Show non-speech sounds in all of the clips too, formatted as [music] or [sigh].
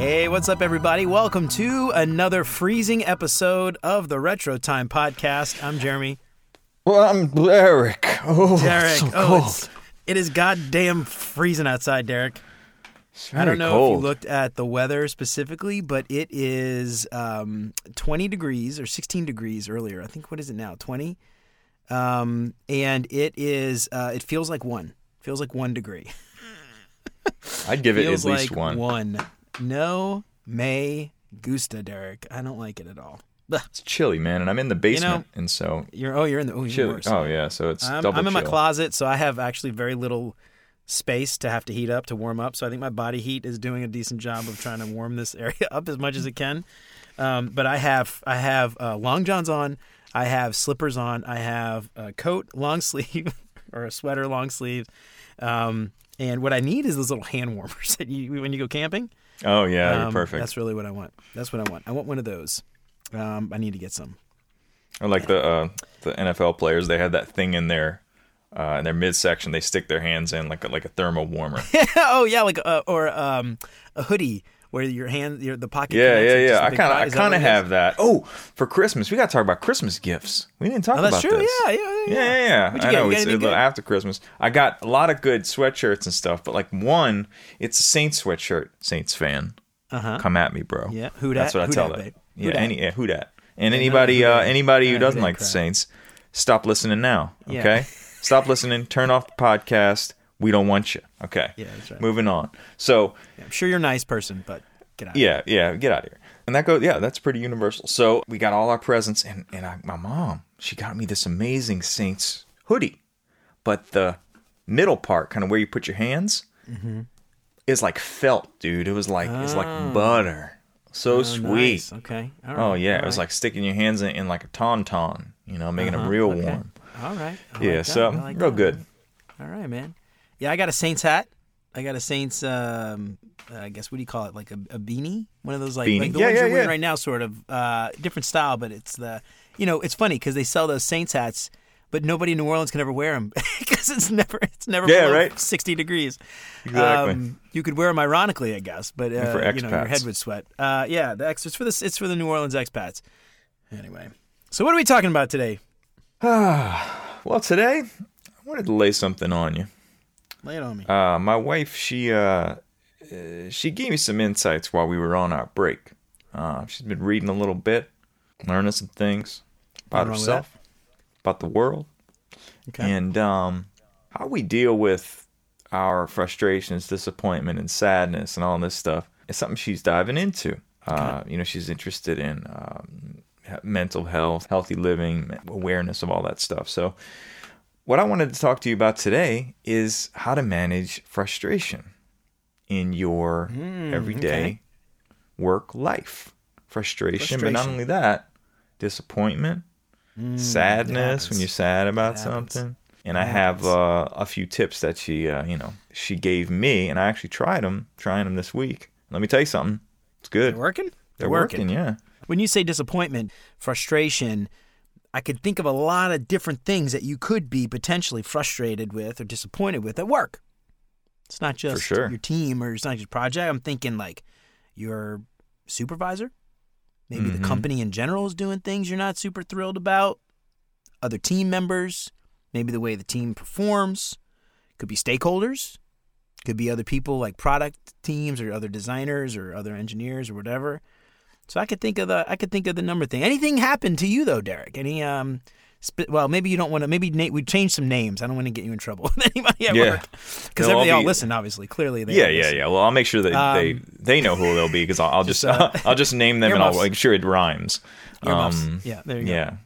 Hey, what's up, everybody? Welcome to another freezing episode of the Retro Time Podcast. I'm Jeremy. Well, I'm Derek. Oh, Derek. so oh, cold. it's, it is goddamn freezing outside, Derek. It's I don't know cold. if you looked at the weather specifically, but it is um, 20 degrees or 16 degrees earlier. I think, what is it now? 20? Um, and it is, uh, it feels like one. Feels like one degree. I'd give it at least like one. One. No may gusta, Derek. I don't like it at all. Ugh. It's chilly, man, and I'm in the basement, and so You're oh, you're in the oh, you're chilly. worse. Oh yeah, so it's I'm, double I'm in my closet, so I have actually very little space to have to heat up to warm up. So I think my body heat is doing a decent job of trying to warm this [laughs] area up as much as it can. Um, but I have I have uh, long johns on, I have slippers on, I have a coat long [laughs] sleeve or a sweater long sleeve, um, and what I need is those little hand warmers [laughs] that you when you go camping. Oh yeah, you're Um, perfect. That's really what I want. That's what I want. I want one of those. Um, I need to get some. Or like the uh, the NFL players, they have that thing in their uh, in their midsection. They stick their hands in like a, like a thermal warmer. [laughs] oh yeah, like uh, or um, a hoodie where your hand, your the pocket. yeah, yeah, yeah. I kind of I kind of it is? have that. Oh, for Christmas, we got to talk about Christmas gifts. We didn't talk Oh, that's about true. this. Yeah, yeah, yeah. Yeah, yeah, yeah. You I know it's uh, after Christmas. I got a lot of good sweatshirts and stuff, but like one, it's a Saints sweatshirt. Saints fan. Uh huh. Come at me, bro. Yeah, who that? That's what I Who tell babe? Who Yeah, any yeah, who dat? And anybody uh, anybody who who doesn't like the. Saints, stop listening now. Okay, [laughs] stop listening. Turn off the podcast. We don't want you. Okay. Yeah, that's right. Moving on. So Yeah, I'm sure you're a nice person, but get out. yeah, yeah, get out of here. And that goes. Yeah, that's pretty universal. So we got all our presents, and and I, my mom, she got me this amazing Saints hoodie, but the middle part, kind of where you put your hands, Mm-hmm. is like felt, dude. It was like it's like butter. So Oh, sweet. nice. Okay. All right. Oh yeah, All it was right. like sticking your hands in, in like a tauntaun, you know, making them real Uh-huh. okay. warm. All right. Yeah, that. so like real that. good. All right, man. Yeah, I got a Saints hat. I got a Saints. Um, I guess what do you call it? Like a, a beanie? One of those like, like the Yeah, ones yeah, you're wearing yeah. right now, sort of uh, different style, but it's the you know it's funny because they sell those Saints hats, but nobody in New Orleans can ever wear them because [laughs] it's never it's never Yeah, right. sixty degrees. Exactly. Um, you could wear them ironically, I guess, but uh, for you know your head would sweat. Uh, yeah, the ex- it's for the it's for the New Orleans expats. Anyway, so what are we talking about today? [sighs] Well, today I wanted to lay something on you. Lay it on me. Uh, my wife, she uh, uh, she gave me some insights while we were on our break. Uh, she's been reading a little bit, learning some things about Nothing wrong with herself, about the world, Okay. and um, how we deal with our frustrations, disappointment, and sadness, and all this stuff. It's something she's diving into. Uh, you know, she's interested in um, mental health, healthy living, awareness of all that stuff. So, what I wanted to talk to you about today is how to manage frustration in your everyday okay. work life. Frustration, but not only that, disappointment, sadness when you're sad about something. And I have uh, a few tips that she, uh, you know, she gave me, and I actually tried them, trying them this week. Let me tell you something, it's good. They're working. They're working, yeah. When you say disappointment, frustration, I could think of a lot of different things that you could be potentially frustrated with or disappointed with at work. It's not just sure. your team or it's not just project. I'm thinking like your supervisor, maybe Mhm. the company in general is doing things you're not super thrilled about, other team members, maybe the way the team performs, could be stakeholders, could be other people like product teams or other designers or other engineers or whatever. So I could think of the I could think of the number thing. Anything happened to you though, Derek? Any um, sp- well maybe you don't want to. Maybe na- we change some names. I don't want to get you in trouble [laughs] with anybody at Yeah. work because all they all be- listen. Obviously, clearly they Yeah, yeah, yeah. Well, I'll make sure that they Um, they know who they'll be because I'll, I'll [laughs] just, just, uh, [laughs] I'll just name them and I'll make sure it rhymes. Um, yeah, there you go. yeah,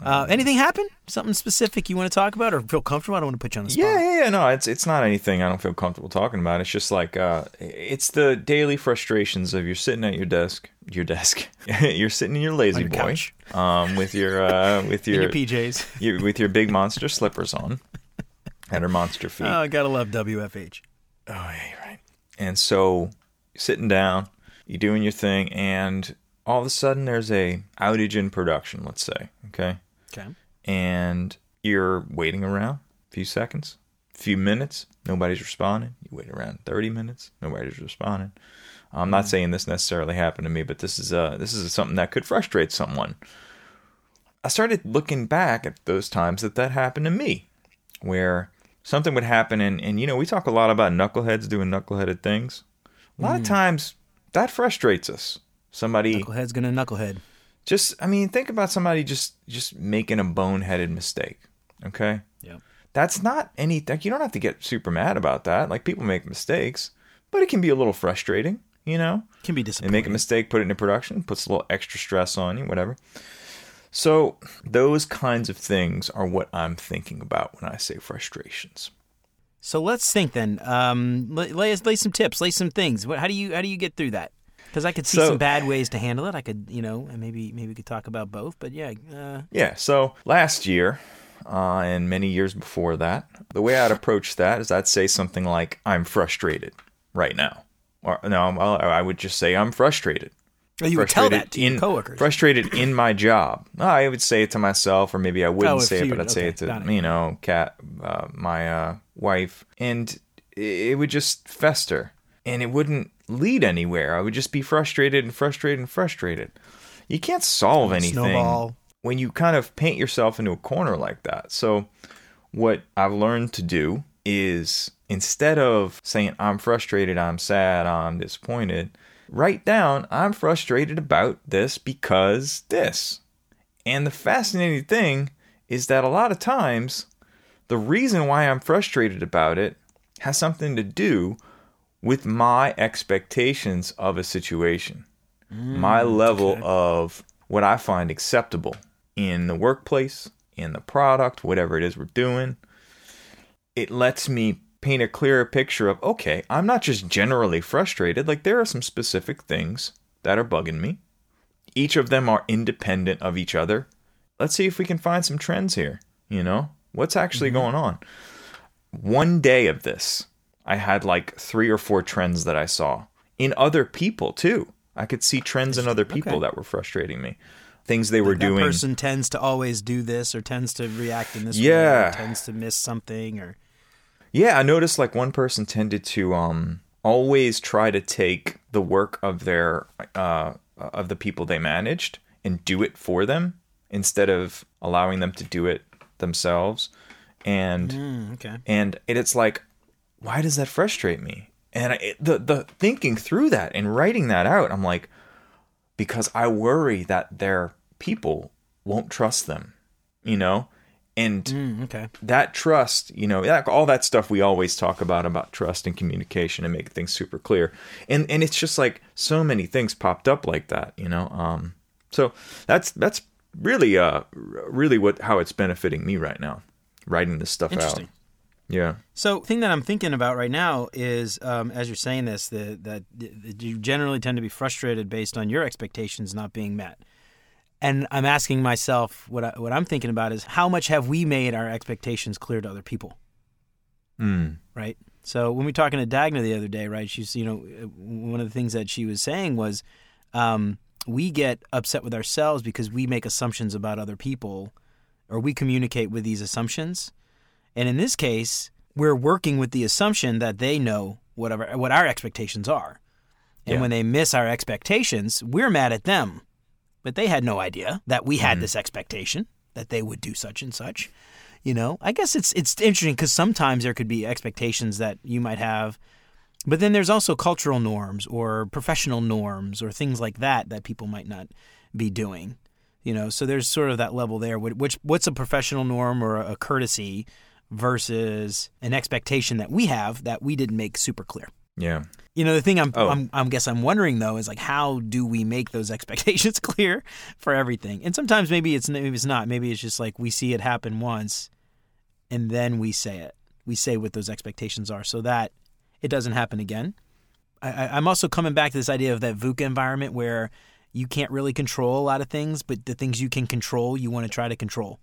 Uh, anything happen? Something specific you want to talk about or feel comfortable? I don't want to put you on the spot. yeah, yeah, yeah. No, it's it's not anything I don't feel comfortable talking about. It's just like uh, it's the daily frustrations of you're sitting at your desk, your desk, [laughs] you're sitting in your lazy your boy, couch. um, with your uh, with [laughs] your, your PJs. [laughs] your with your big monster slippers on, and her monster feet. Oh, gotta love WFH. Oh, yeah, you're right. And so sitting down, you're doing your thing, and all of a sudden there's a outage in production, let's say, okay? Okay. And you're waiting around a few seconds, a few minutes, nobody's responding. You wait around 30 minutes, nobody's responding. I'm not saying this necessarily happened to me, but this is uh this is something that could frustrate someone. I started looking back at those times that that happened to me, where something would happen, and and you know we talk a lot about knuckleheads doing knuckleheaded things. A lot of times that frustrates us. Somebody Knucklehead's gonna knucklehead. just I mean think about somebody just just making a boneheaded mistake. Okay, Yeah. that's not any like you don't have to get super mad about that. Like people make mistakes, but it can be a little frustrating. You know, Can be they disappointing. make a mistake, put it into production, puts a little extra stress on you, whatever. So those kinds of things are what I'm thinking about when I say frustrations. So let's think then. Um, lay, lay, lay some tips, lay some things. What, how do you how do you get through that? Because I could see So- some bad ways to handle it. I could, you know, and maybe maybe we could talk about both. But yeah, uh, Yeah, so last year uh, and many years before that, the way I'd approach that is I'd say something like, I'm frustrated right now. Or no, I I would just say, I'm frustrated. oh, you would tell that to your in, coworkers. Frustrated in my job. I would say it to myself, or maybe I wouldn't Oh, say it, but I'd say it to you know, cat, uh, my uh, wife, and it would just fester, and it wouldn't lead anywhere. I would just be frustrated and frustrated and frustrated. You can't solve anything Snowball. when you kind of paint yourself into a corner like that. So, what I've learned to do is instead of saying, I'm frustrated, I'm sad, I'm disappointed, write down, I'm frustrated about this because this. And the fascinating thing is that a lot of times, the reason why I'm frustrated about it has something to do with my expectations of a situation, mm, my level of what I find acceptable in the workplace, in the product, whatever it is we're doing. It lets me paint a clearer picture of okay, I'm not just generally frustrated, like there are some specific things that are bugging me. Each of them are independent of each other. Let's see if we can find some trends here, you know? What's actually mm-hmm. going on? One day of this, I had like three or four trends that I saw in other people too. I could see trends in other people Okay. that were frustrating me. Things they were that doing. person tends to always do this, or tends to react in this way, Yeah. or tends to miss something, or Yeah, I noticed like one person tended to um always try to take the work of their uh of the people they managed and do it for them instead of allowing them to do it themselves. And Mm, okay, and it, it's like why does that frustrate me? And I, the the thinking through that and writing that out i'm like because i worry that their people won't trust them you know? And mm, okay, that trust you know that, all that stuff we always talk about about trust and communication and make things super clear. And and it's just like so many things popped up like that you know? Um so that's that's really uh really what how it's benefiting me right now writing this stuff out. Yeah So, thing that I'm thinking about right now is, um, as you're saying this, that, that you generally tend to be frustrated based on your expectations not being met. And I'm asking myself, what I, what I'm thinking about is, how much have we made our expectations clear to other people? mm. right? So when we were talking to Dagna the other day, right? She's, you know, one of the things that she was saying was, um, we get upset with ourselves because we make assumptions about other people, or we communicate with these assumptions, and in this case, we're working with the assumption that they know whatever what our expectations are, and Yeah. when they miss our expectations, we're mad at them, but they had no idea that we had mm-hmm. this expectation that they would do such and such you know? I guess it's it's interesting because sometimes there could be expectations that you might have but then there's also cultural norms or professional norms or things like that that people might not be doing you know? So there's sort of that level there. Wh- which what's a professional norm or a courtesy versus an expectation that we have that we didn't make super clear yeah you know the thing I'm, Oh. I'm I'm guess I'm wondering though is like how do we make those [laughs] expectations clear for everything? And sometimes maybe it's maybe it's not. Maybe it's just like we see it happen once, and then we say it. We say what those expectations are so that it doesn't happen again. I, I, I'm also coming back to this idea of that VUCA environment where you can't really control a lot of things, but the things you can control, you want to try to control.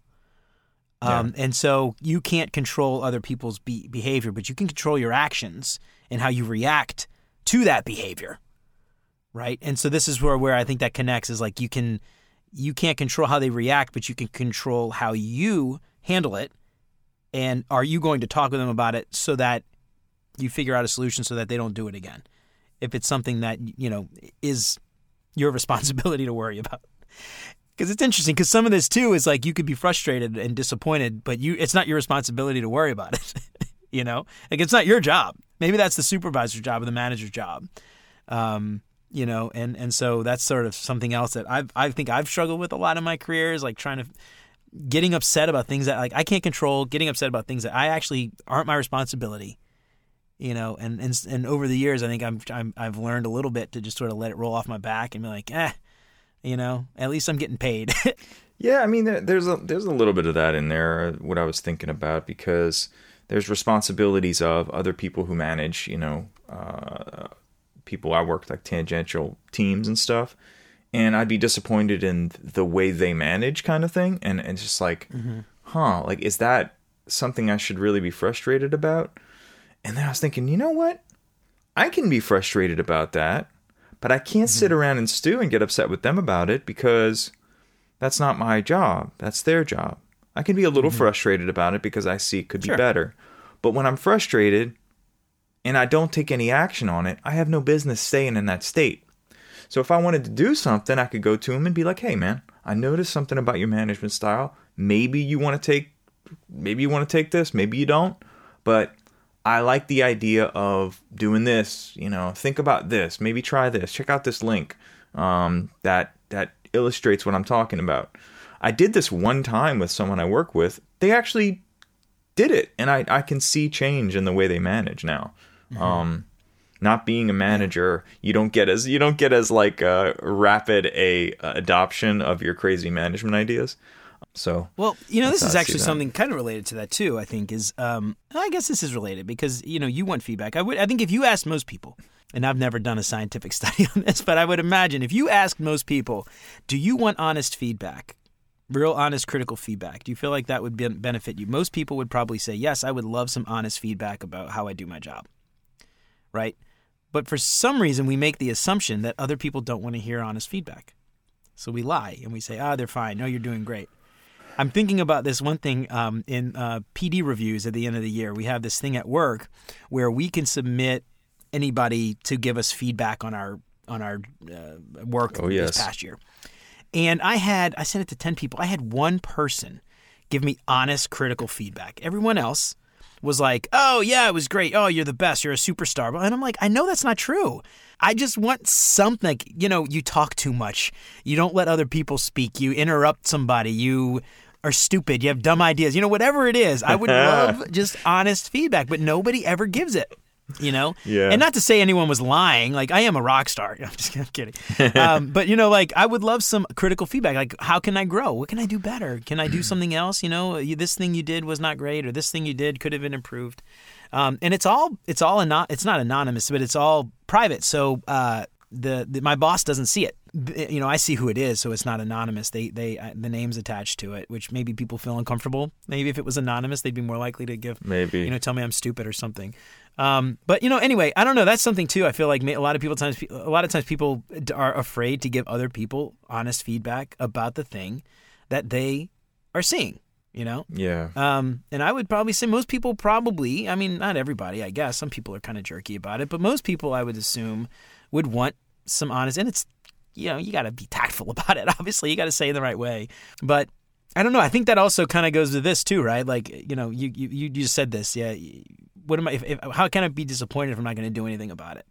Um, And so you can't control other people's be- behavior, but you can control your actions and how you react to that behavior, right? And so this is where where I think that connects is like you can you can't control how they react, but you can control how you handle it. And are you going to talk with them about it so that you figure out a solution so that they don't do it again? if it's something that you know is your [laughs] responsibility to worry about. Because it's interesting. Because some of this too is like you could be frustrated and disappointed, but you it's not your responsibility to worry about [laughs] it. you know, like it's not your job. Maybe that's the supervisor's job or the manager's job. Um, you know, and and so that's sort of something else that I've I think I've struggled with a lot in my career is like trying to getting upset about things that like I can't control, getting upset about things that I actually aren't my responsibility. You know, and and and over the years, I think I'm, I'm I've learned a little bit to just sort of let it roll off my back and be like, eh, you know, at least I'm getting paid. [laughs] yeah, I mean, there, there's a there's a little bit of that in there. What I was thinking about because there's responsibilities of other people who manage, you know, uh, people I work like tangential teams and stuff, and I'd be disappointed in the way they manage, kind of thing, and and it's just like, mm-hmm. huh, like is that something I should really be frustrated about? And then I was thinking, you know what? I can be frustrated about that, but I can't mm-hmm. sit around and stew and get upset with them about it because that's not my job. That's their job. I can be a little mm-hmm. frustrated about it because I see it could sure. be better. But when I'm frustrated and I don't take any action on it, I have no business staying in that state. So if I wanted to do something, I could go to him and be like, "Hey man, I noticed something about your management style. Maybe you want to take maybe you want to take this, maybe you don't, but I like the idea of doing this. You know, think about this. Maybe try this. Check out this link um, that that illustrates what I'm talking about. I did this one time with someone I work with. They actually did it, and I I can see change in the way they manage now. Mm-hmm. Um, not being a manager, you don't get as you don't get as like uh, rapid a uh, adoption of your crazy management ideas. So well, you know, this is actually something kind of related to that too. I think is, um, I guess this is related because you know you want feedback. I would, I think if you asked most people, and I've never done a scientific [laughs] study on this, but I would imagine if you asked most people, do you want honest feedback? Real honest critical feedback. Do you feel like that would benefit you? Most people would probably say, yes, I would love some honest feedback about how I do my job. Right? But for some reason, we make the assumption that other people don't want to hear honest feedback. So we lie and we say, ah, they're fine. No, you're doing great. I'm thinking about this one thing um, in uh, PD reviews at the end of the year. We have this thing at work where we can submit anybody to give us feedback on our on our uh, work oh, yes. this past year. And I had I sent it to ten people. I had one person give me honest, critical feedback. Everyone else was like, "Oh yeah, it was great. Oh, you're the best. You're a superstar." And I'm like, "I know that's not true. I just want something. You know, you talk too much. You don't let other people speak. You interrupt somebody. You are stupid. You have dumb ideas. You know, whatever it is. I would [laughs] love just honest feedback, but nobody ever gives it. You know, yeah. And not to say anyone was lying. Like I am a rock star. [laughs] I'm just I'm kidding. um, but you know, like I would love some critical feedback. Like, how can I grow? What can I do better? Can I do [clears throat] something else? You know, this thing you did was not great, or this thing you did could have been improved. Um, and it's all it's all anon- it's not anonymous, but it's all private. So uh, the, the, my boss doesn't see it. You know, I see who it is, so it's not anonymous. They they uh, the name's attached to it, which maybe people feel uncomfortable. Maybe if it was anonymous, they'd be more likely to give maybe you know tell me I'm stupid or something. Um, but you know, anyway, I don't know. That's something too. I feel like a lot of people times a lot of times people are afraid to give other people honest feedback about the thing that they are seeing. You know. Yeah. Um, and I would probably say most people probably. I mean, not everybody. I guess some people are kind of jerky about it, but most people, I would assume would want some honest, and it's, you know, you got to be tactful [laughs] about it. Obviously, you got to say it the right way. But I don't know. I think that also kind of goes to this too, right? Like, you know, you you you just said this. Yeah. What am I? If, if, how can I be disappointed if I'm not going to do anything about it?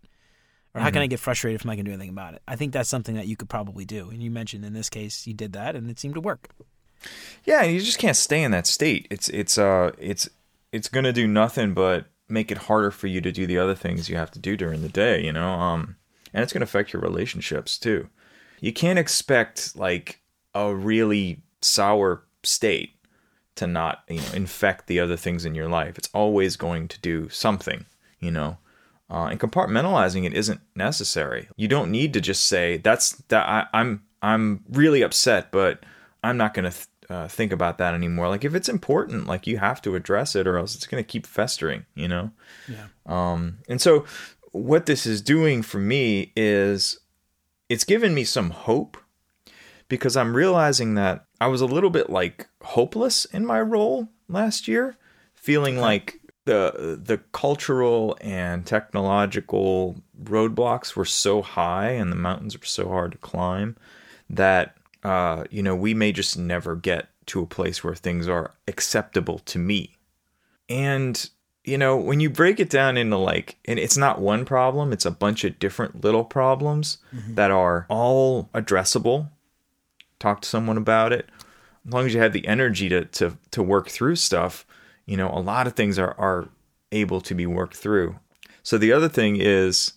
Or how mm-hmm. can I get frustrated if I'm not going to do anything about it? I think that's something that you could probably do. And you mentioned in this case you did that, and it seemed to work. Yeah, you just can't stay in that state. It's it's uh it's it's gonna do nothing but make it harder for you to do the other things you have to do during the day. You know, um, and it's going to affect your relationships too. You can't expect like a really sour state to not, you know, infect the other things in your life. It's always going to do something, you know. Uh, and compartmentalizing it isn't necessary. You don't need to just say that's that I, I'm I'm really upset, but I'm not going to th- uh, think about that anymore. Like if it's important, like you have to address it, or else it's going to keep festering. You know. Yeah. Um. And so what this is doing for me is it's given me some hope because I'm realizing that I was a little bit like hopeless in my role last year, feeling like the the cultural and technological roadblocks were so high and the mountains were so hard to climb that uh, you know we may just never get to a place where things are acceptable to me. And you know, when you break it down into like, and it's not one problem, it's a bunch of different little problems mm-hmm. that are all addressable. Talk to someone about it. As long as you have the energy to to to work through stuff, you know, a lot of things are are able to be worked through. So the other thing is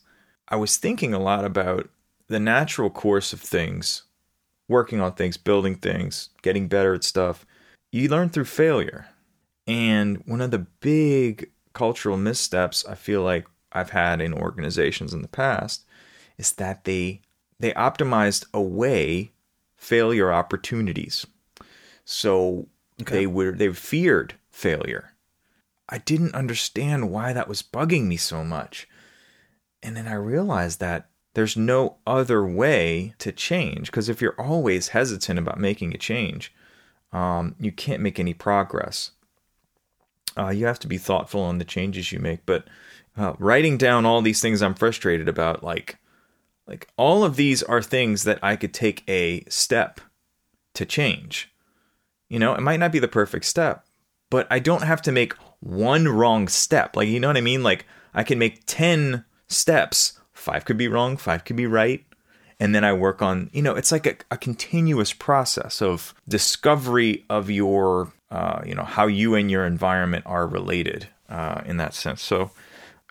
I was thinking a lot about the natural course of things, working on things, building things, getting better at stuff. You learn through failure. And one of the big cultural missteps I feel like I've had in organizations in the past is that they they optimized away failure opportunities. So okay. they were they feared failure. I didn't understand why that was bugging me so much. And then I realized that there's no other way to change because if you're always hesitant about making a change, um, you can't make any progress uh, you have to be thoughtful on the changes you make. But uh, writing down all these things I'm frustrated about, like, like all of these are things that I could take a step to change. You know, it might not be the perfect step, but I don't have to make one wrong step. Like, you know what I mean? Like, I can make 10 steps. Five could be wrong, five could be right. And then I work on, you know, it's like a, a continuous process of discovery of your uh, you know how you and your environment are related uh, in that sense. So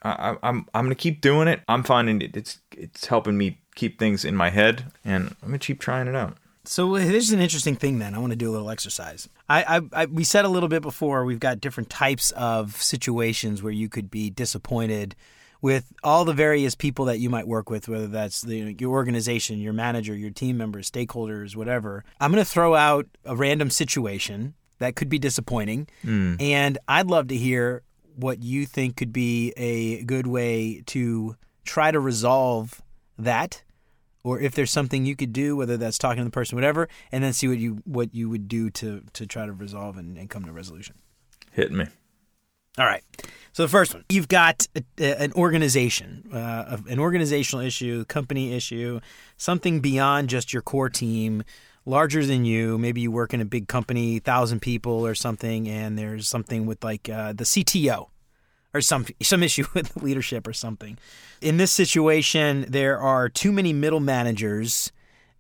I, I'm I'm gonna keep doing it. I'm finding it, it's it's helping me keep things in my head, and I'm gonna keep trying it out. So this is an interesting thing. Then I want to do a little exercise. I, I, I, we said a little bit before. We've got different types of situations where you could be disappointed with all the various people that you might work with, whether that's the, your organization, your manager, your team members, stakeholders, whatever. I'm going to throw out a random situation that could be disappointing. Mm. And I'd love to hear what you think could be a good way to try to resolve that or if there's something you could do whether that's talking to the person whatever and then see what you what you would do to to try to resolve and, and come to a resolution hit me all right so the first one you've got a, a, an organization uh, an organizational issue company issue something beyond just your core team larger than you. Maybe you work in a big company, thousand people or something, and there's something with like uh, the CTO or some some issue [laughs] with the leadership or something. In this situation, there are too many middle managers,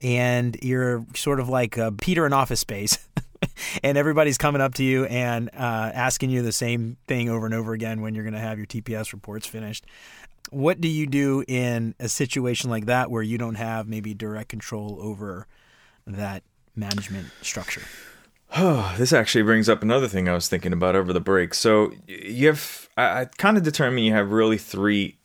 and you're sort of like Peter in Office Space. [laughs] and everybody's coming up to you and uh, asking you the same thing over and over again when you're going to have your TPS reports finished. What do you do in a situation like that where you don't have maybe direct control over that management structure? Oh, [sighs] this actually brings up another thing I was thinking about over the break. So you have, I, I kind of determine you have really three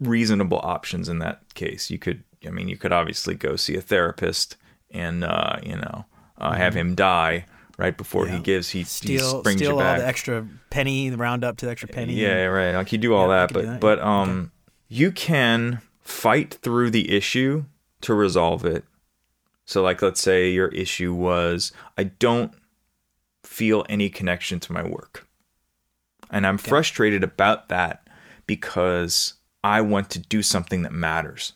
reasonable options in that case. You could, I mean, you could obviously go see a therapist and, uh, you know, uh, have mm-hmm. him die right before yeah. he gives he, steal, he springs steal you back. all the extra penny, the round up to the extra penny. Yeah, right. Like you do all yeah, that, but that. but um, okay. you can fight through the issue to resolve it so, like, let's say your issue was I don't feel any connection to my work. And I'm okay. frustrated about that because I want to do something that matters.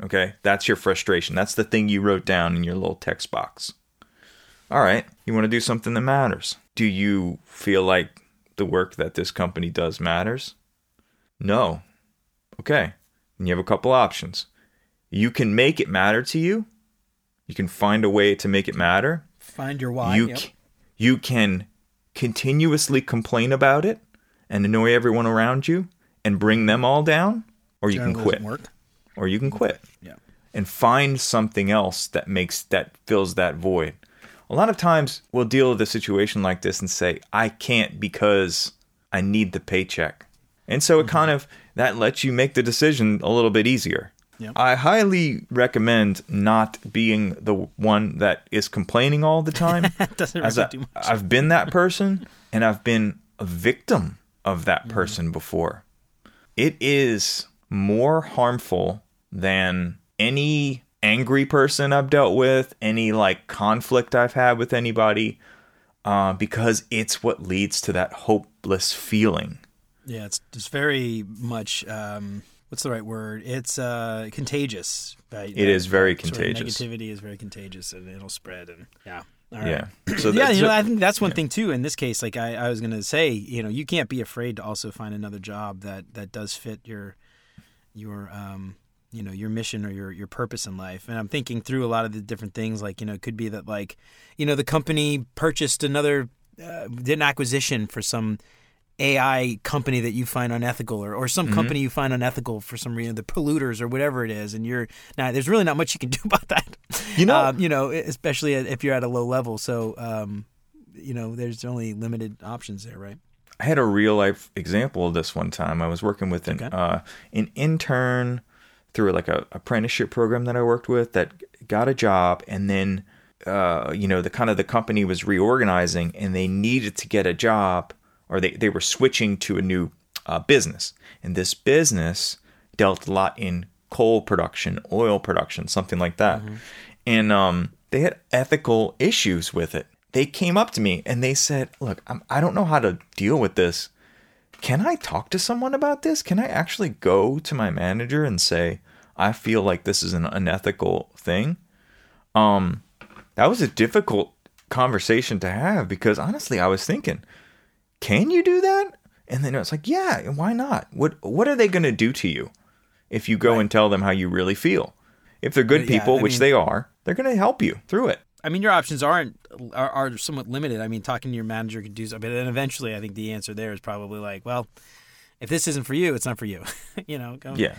Okay? That's your frustration. That's the thing you wrote down in your little text box. All right, you want to do something that matters. Do you feel like the work that this company does matters? No. Okay. And you have a couple options. You can make it matter to you you can find a way to make it matter. Find your why. You, yep. you can continuously complain about it and annoy everyone around you and bring them all down, or you can quit. Work. Or you can quit. Yeah. And find something else that makes that fills that void. A lot of times we'll deal with a situation like this and say, I can't because I need the paycheck. And so it mm-hmm. kind of that lets you make the decision a little bit easier. Yep. I highly recommend not being the one that is complaining all the time. [laughs] Doesn't really do much. I've been that person, and I've been a victim of that mm-hmm. person mm-hmm. before. It is more harmful than any angry person I've dealt with, any like conflict I've had with anybody, uh, because it's what leads to that hopeless feeling. Yeah, it's it's very much um, what's the right word? It's uh, contagious. It is very sort of contagious. negativity is very contagious, and it'll spread. And yeah, All right. Yeah. [clears throat] So yeah, you know, I think that's one thing too. In this case, like I, I was gonna say, you know, you can't be afraid to also find another job that that does fit your your um you know your mission or your your purpose in life. And I'm thinking through a lot of the different things. Like you know, it could be that like you know the company purchased another uh, did an acquisition for some. AI company that you find unethical, or, or some Mm-hmm. company you find unethical for some reason, the polluters or whatever it is, and you're now. There's really not much you can [laughs] do about that. You know- um, you know, especially if you're at a low level. So, um, you know, there's only limited options there, right? I had a real life example of this one time. I was working with an Okay. uh, an intern through like a apprenticeship program that I worked with that got a job, and then uh, you know the kind of the company was reorganizing, and they needed to get a job, or they they were switching to a new uh, business, and this business dealt a lot in coal production, oil production, something like that, and um, they had ethical issues with it. They came up to me and they said, "Look, I'm, I don't know how to deal with this. Can I talk to someone about this? Can I actually go to my manager and say I feel like this is an unethical thing?" Um, that was a difficult conversation to have because honestly, I was thinking, "Can you do that?" And then it's like, "Yeah, why not? What What are they going to do to you if you go and tell them how you really feel?" If they're good uh, Yeah, people, I which mean- they are, they're going to help you through it. I mean, your options aren't are, are somewhat limited. I mean, talking to your manager could do something, but then eventually, I think the answer there is probably like, well, if this isn't for you, it's not for you. [laughs] you know, go, Yeah.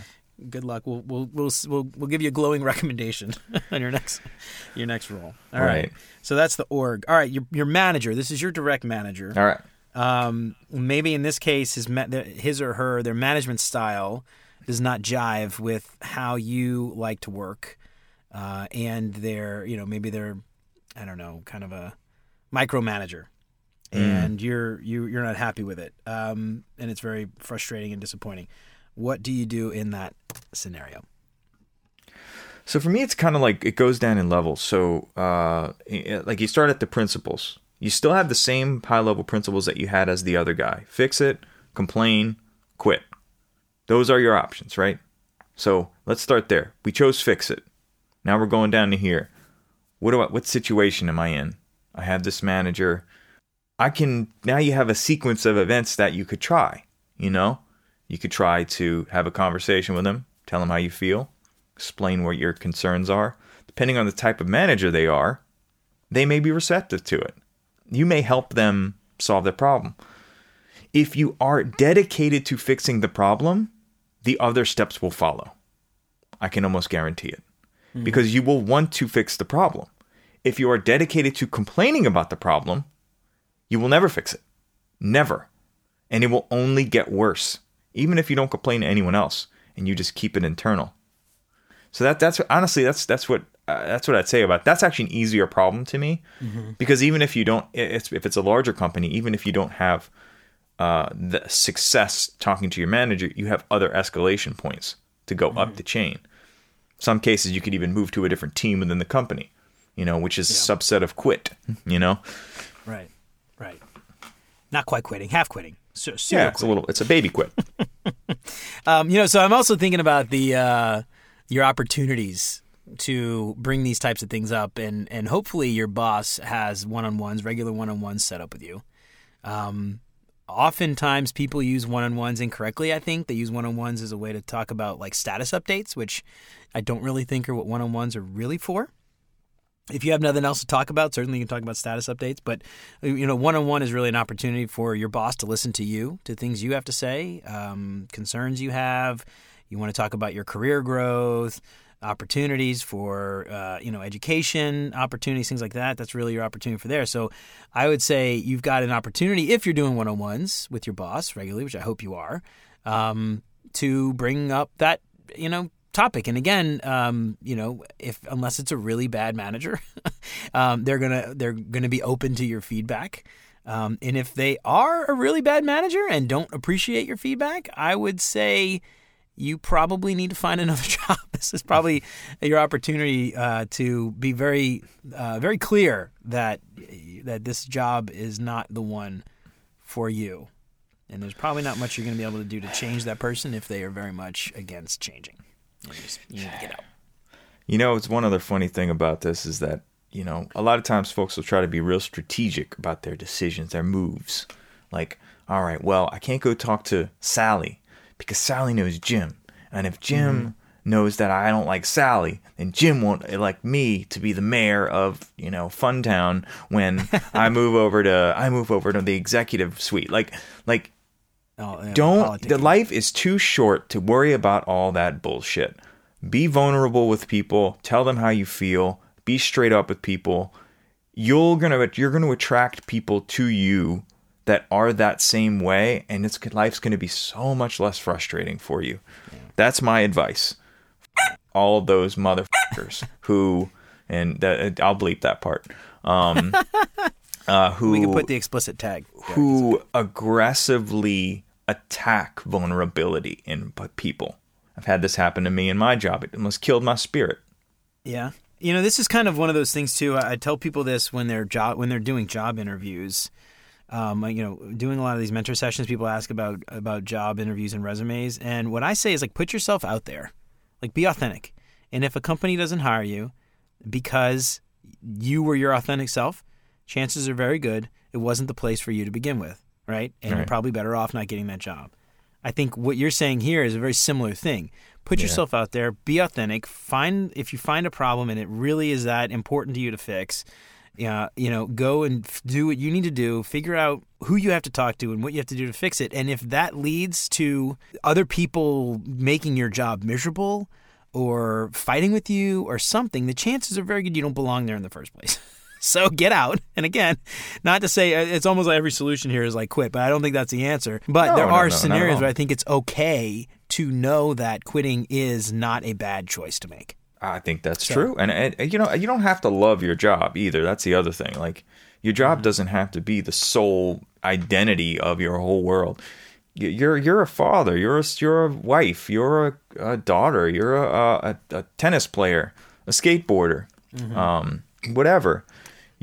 Good luck. We'll we'll we'll we'll, we'll give you a glowing [laughs] recommendation [laughs] on your next your next role. All right. Right. So that's the org. All right. Your your manager. This is your direct manager. All right. Um, maybe in this case, his ma- his or her their management style does not jive with how you like to work, uh, and they're you know maybe they're I don't know kind of a micromanager, and you're you you're not happy with it, um, and it's very frustrating and disappointing. What do you do in that scenario? So for me, it's kind of like it goes down in levels. So, uh, like you start at the principles. You still have the same high level principles that you had as the other guy. Fix it, complain, quit. Those are your options, right? So let's start there. We chose fix it. Now we're going down to here. What do I, what situation am I in? I have this manager. I can now you have a sequence of events that you could try. You know, you could try to have a conversation with them, tell them how you feel, explain what your concerns are. Depending on the type of manager they are, they may be receptive to it. You may help them solve their problem. If you are dedicated to fixing the problem, the other steps will follow. I can almost guarantee it. Mm-hmm. Because you will want to fix the problem. If you are dedicated to complaining about the problem, you will never fix it. Never. And it will only get worse, even if you don't complain to anyone else and you just keep it internal. So that that's honestly that's that's what uh, that's what I'd say about that's actually an easier problem to me. Because even if you don't it's, if it's a larger company even if you don't have uh, the success talking to your manager you have other escalation points to go up the chain. Some cases you could even move to a different team within the company you know which is a subset of quit you know? Right, right. Not quite quitting, half quitting. So, yeah it's a little it's a baby quit. [laughs] Um, you know, so I'm also thinking about the uh, your opportunities to bring these types of things up, and and hopefully your boss has one-on-ones, regular one-on-ones set up with you. Um, oftentimes people use one-on-ones incorrectly. I think they use one-on-ones as a way to talk about like status updates, which I don't really think are what one-on-ones are really for. If you have nothing else to talk about, certainly you can talk about status updates. But you know, one on one is really an opportunity for your boss to listen to you, to things you have to say, um, concerns you have. You want to talk about your career growth, opportunities for uh, you know education, opportunities, things like that. That's really your opportunity for there. So, I would say you've got an opportunity if you're doing one on ones with your boss regularly, which I hope you are, um, to bring up that you know topic. And again, um, you know, if unless it's a really bad manager, [laughs] um, they're gonna they're gonna be open to your feedback. Um, and if they are a really bad manager and don't appreciate your feedback, I would say you probably need to find another [laughs] job. This is probably your opportunity uh, to be very uh, very clear that that this job is not the one for you And there's probably not much you're going to be able to do to change that person if they are very much against changing. You, just, you need to get out. You know, it's one other funny thing about this is that, you know, a lot of times folks will try to be real strategic about their decisions, their moves. Like, all right, well, I can't go talk to Sally because Sally knows Jim. And if Jim mm-hmm. knows that I don't like Sally, then Jim won't elect me to be the mayor of, you know, Funtown when [laughs] I move over to I move over to the executive suite. Like like oh, yeah, don't the life is too short to worry about all that bullshit. Be vulnerable with people, tell them how you feel, be straight up with people. You're gonna you're gonna attract people to you that are that same way, and it's life's gonna be so much less frustrating for you. Yeah. That's my advice. All of those motherfuckers [laughs] who, and that, I'll bleep that part. Um, [laughs] uh, who we can put the explicit tag. Who aggressively attack vulnerability in people I've had this happen to me in my job. It almost killed my spirit. Yeah. You know, this is kind of one of those things too. I, tell people this when they're job when they're doing job interviews. Um, you know, doing a lot of these mentor sessions, people ask about about job interviews and resumes, and what I say is like, put yourself out there, like be authentic. And if a company doesn't hire you because you were your authentic self, chances are very good it wasn't the place for you to begin with, right? And right. you're probably better off not getting that job. I think what you're saying here is a very similar thing. Put yeah. yourself out there, be authentic. Find if you find a problem and it really is that important to you to fix. Yeah, you know, go and do what you need to do. Figure out who you have to talk to and what you have to do to fix it. And if that leads to other people making your job miserable or fighting with you or something, the chances are very good you don't belong there in the first place. [laughs] So get out. And again, not to say uh, it's almost like every solution here is like quit, but I don't think that's the answer. But no, there no, are no, scenarios where I think it's okay to know that quitting is not a bad choice to make. I think that's so, true. And, and, you know, you don't have to love your job either. That's the other thing. Like your job mm-hmm. doesn't have to be the sole identity of your whole world. You're you're a father. You're a, you're a wife. You're a, a daughter. You're a, a, a, tennis player, a skateboarder, mm-hmm. um, whatever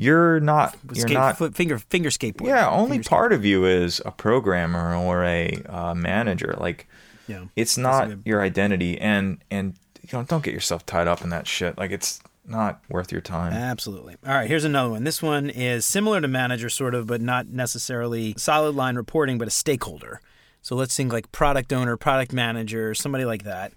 you're not you're Skate, not finger finger skateboard. Yeah, only part of you is a programmer or a uh, manager. Like, yeah, it's not your identity, and and you know don't get yourself tied up in that shit. Like it's not worth your time. Absolutely. All right, here's another one. This one is similar to manager, sort of, but not necessarily solid line reporting, but a stakeholder. So let's think like product owner, product manager, somebody like that.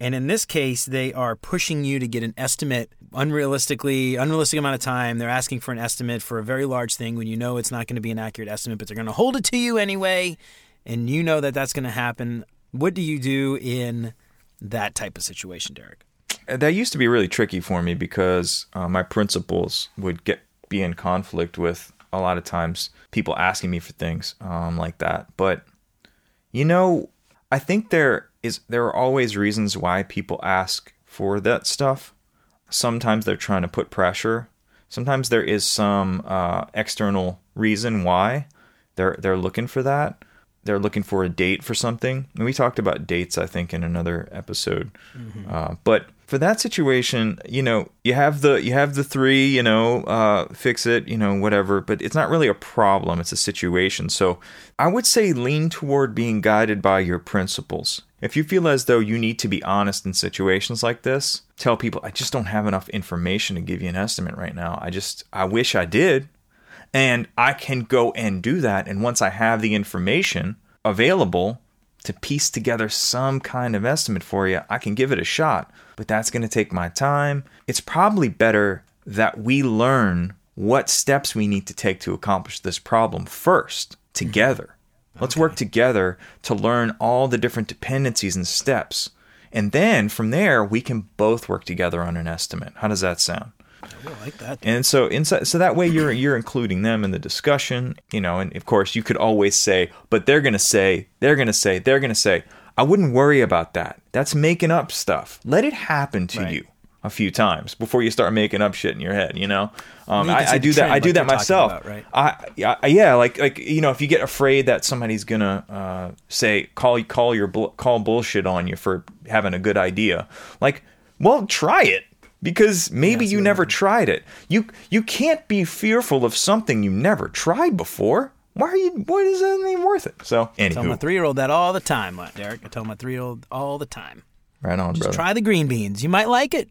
And in this case, they are pushing you to get an estimate unrealistically, unrealistic amount of time. They're asking for an estimate for a very large thing when you know it's not going to be an accurate estimate, but they're going to hold it to you anyway. And you know that that's going to happen. What do you do in that type of situation, Derek? That used to be really tricky for me because uh, my principles would get be in conflict with a lot of times people asking me for things um, like that. But you know, I think there is there are always reasons why people ask for that stuff. Sometimes they're trying to put pressure. Sometimes there is some uh, external reason why they're they're looking for that. They're looking for a date for something. And we talked about dates, I think, in another episode. Mm-hmm. Uh, but for that situation, you know, you have the you have the three, you know, uh, fix it, you know, whatever. But it's not really a problem; it's a situation. So I would say lean toward being guided by your principles. If you feel as though you need to be honest in situations like this, tell people, I just don't have enough information to give you an estimate right now. I just, I wish I did. And I can go and do that. And once I have the information available to piece together some kind of estimate for you, I can give it a shot. But that's going to take my time. It's probably better that we learn what steps we need to take to accomplish this problem first mm-hmm. together Let's work together to learn all the different dependencies and steps. And then from there, we can both work together on an estimate. How does that sound? I like that. And so inside, so that way you're you're including them in the discussion, you know. And of course, you could always say, "But they're going to say, they're going to say, they're going to say." I wouldn't worry about that. That's making up stuff. Let it happen to right. you a few times before you start making up shit in your head. You know, um, I, I, do that. I do that myself. About, right? I, I, yeah, like like you know, if you get afraid that somebody's gonna uh, say call call your call bullshit on you for having a good idea, like, well, try it because maybe you never tried it. You you can't be fearful of something you never tried before. why are you? What is that even worth it? So, I Tell my three year old that all the time, Derek. I tell my three year old all the time. right on, Just brother. try the green beans. You might like it.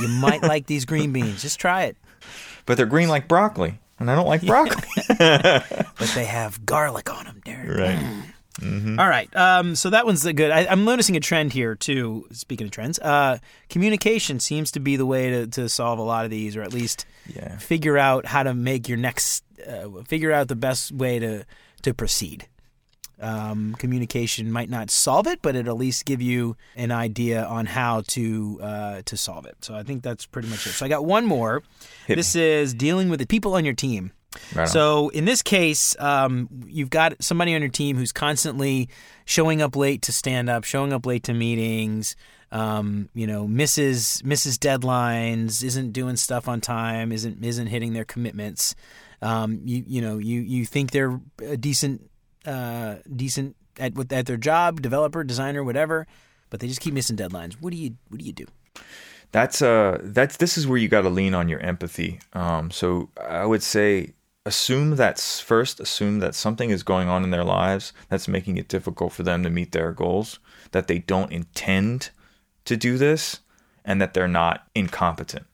You might like these green beans. Just try it. [laughs] But they're green like broccoli, and I don't like [laughs] broccoli. [laughs] But they have garlic on them, Derek. right. Mm. All right. Um, so that one's good. I, I'm noticing a trend here too. Speaking of trends, uh, communication seems to be the way to, to solve a lot of these, or at least Yeah. figure out how to make your next, uh, figure out the best way to to proceed. Um, communication might not solve it, but it'll at least give you an idea on how to uh, to solve it. So I think that's pretty much it. So I got one more. Hit this is dealing with the people on your team. Right. So in this case, um, you've got somebody on your team who's constantly showing up late to stand up, showing up late to meetings. Um, you know, misses misses deadlines, isn't doing stuff on time, isn't isn't hitting their commitments. Um, you you know you you think they're a decent uh, decent at at their job, developer, designer, whatever, but they just keep missing deadlines. What do you what do you do? that's uh that's this is where you got to lean on your empathy um so i would say assume that's first assume that something is going on in their lives that's making it difficult for them to meet their goals that they don't intend to do this and that they're not incompetent.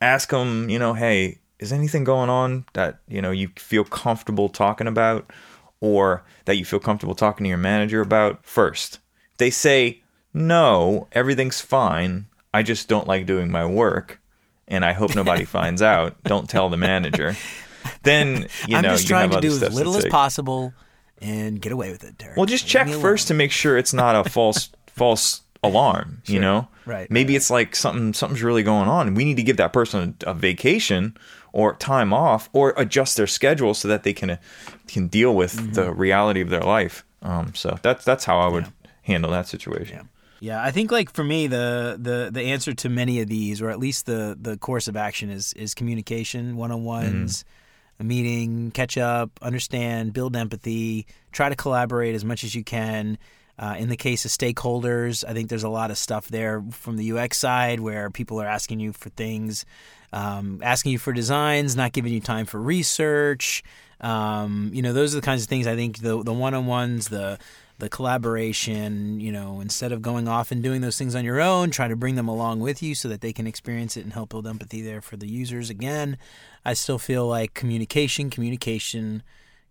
Ask them you know hey is anything going on that you know you feel comfortable talking about or that you feel comfortable talking to your manager about first? They say no everything's fine. I just don't like doing my work and i hope nobody [laughs] finds out. Don't tell the manager then [laughs] you I'm know just you trying have to do as little as possible and get away with it, Derek. Well, just check first to make sure it's not a [laughs] false false alarm. You know, Right, Maybe it's like something something's really going on. We need to give that person a, a vacation or time off or adjust their schedule so that they can uh, can deal with Mm-hmm. the reality of their life. Um, so that's that's how I would handle that situation. Yeah, I think like for me the the the answer to many of these, or at least the the course of action, is is communication, one on ones, a meeting, catch up, understand, build empathy, try to collaborate as much as you can. Uh, in the case of stakeholders, I think there's a lot of stuff there from the UX side where people are asking you for things, um, asking you for designs, not giving you time for research. Um, you know, those are the kinds of things I think the the one on ones, the the collaboration, you know, instead of going off and doing those things on your own, try to bring them along with you so that they can experience it and help build empathy there for the users. Again, I still feel like communication, communication,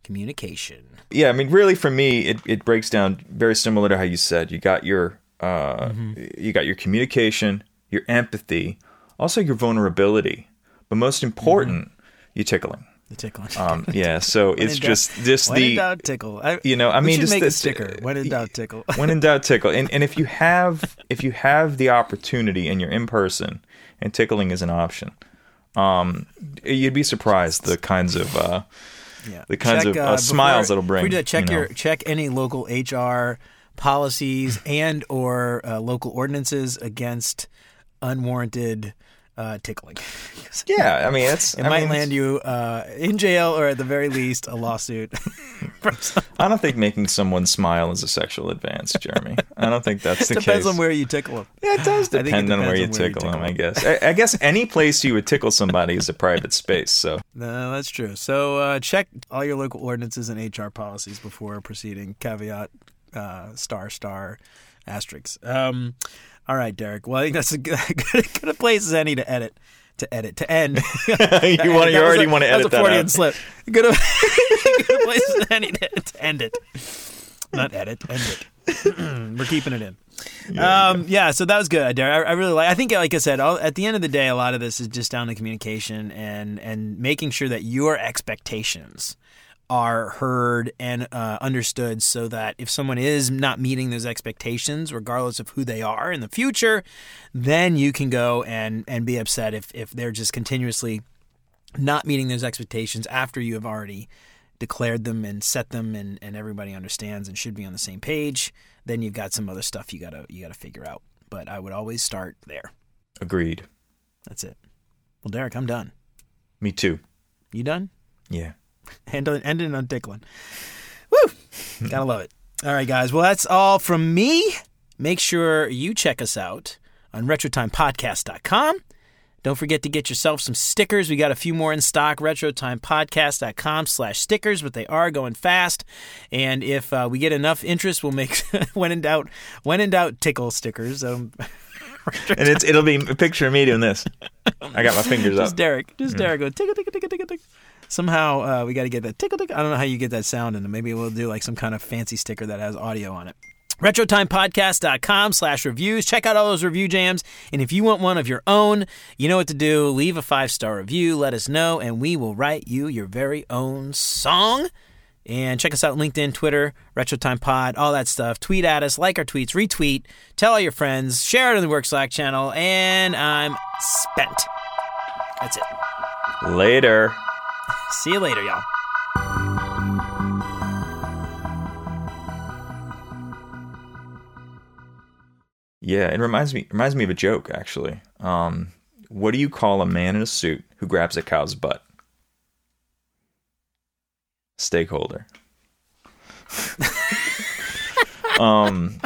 communication. Yeah, I mean, really, for me, it, it breaks down very similar to how you said. You got your uh, Mm-hmm. you got your communication, your empathy, also your vulnerability, but most important, your tickling. The tickling. Um, [laughs] yeah, so it's doubt- just just when in the doubt, tickle. I, you know, I mean, just make a this- sticker. When in doubt, tickle. when in doubt, tickle. And and if you [laughs] have if you have the opportunity and you're in person, and tickling is an option, um, you'd be surprised the kinds of uh, Yeah. the kinds of, uh, before- smiles it'll bring, we do that, check you know. your check any local HR policies [laughs] and or uh, local ordinances against unwarranted uh, tickling. [laughs] yeah. I mean, it's It I might mean, land you uh, in jail or at the very least a lawsuit. [laughs] I don't think making someone smile is a sexual advance, Jeremy. I don't think that's [laughs] the depends case. Depends on where you tickle them. Yeah, it does I think it depend on where depends you on where you tickle them. tickle I guess. I, I guess any place you would tickle somebody is a private space. So No, that's true. So uh, check all your local ordinances and HR policies before proceeding. Caveat, uh, star, star, asterisk. Um, all right, Derek. Well, I [laughs] think that's a good, good, good a place as any to edit. To edit, to end. [laughs] you want, That you already a- want to that was edit a that Freudian slip. Good, a, [laughs] good place as any to, to end it. Not edit, end it. [clears throat] We're keeping it in. Yeah, um, yeah, so that was good, Derek. I, I really like. I think, like I said, all, at the end of the day, a lot of this is just down to communication and and making sure that your expectations are heard and uh, understood, so that if someone is not meeting those expectations, regardless of who they are in the future, then you can go and and be upset if if they're just continuously not meeting those expectations after you have already declared them and set them and, and everybody understands and should be on the same page then you've got some other stuff you gotta you gotta figure out but i would always start there Agreed. that's it well derek i'm done Me too. you done Yeah. [laughs] On, ending on tickling woo gotta love it all right guys well that's all from me make sure you check us out on retrotimepodcast.com Don't forget to get yourself some stickers. We got a few more in stock. RetroTimePodcast.com slash stickers, but they are going fast. And if uh, we get enough interest, we'll make [laughs] when in doubt, when in doubt, tickle stickers. Um, [laughs] and it's it'll be a picture of me doing this. I got my fingers just up. Derek, just Derek, go tickle, tickle, tickle, tickle, tickle. Somehow uh, we got to get that tickle, tickle. I don't know how you get that sound in it. Maybe we'll do like some kind of fancy sticker that has audio on it. RetroTimePodcast.com slash reviews. Check out all those review jams. And if you want one of your own, you know what to do. Leave a five star review, let us know, and we will write you your very own song. And check us out on LinkedIn, Twitter, RetroTime Pod, all that stuff. Tweet at us, like our tweets, retweet, tell all your friends, share it in the Work Slack channel, and I'm spent. That's it. Later. See you later, y'all. Yeah, it reminds me reminds me of a joke actually. Um, what do you call a man in a suit who grabs a cow's butt? Stakeholder. [laughs] um,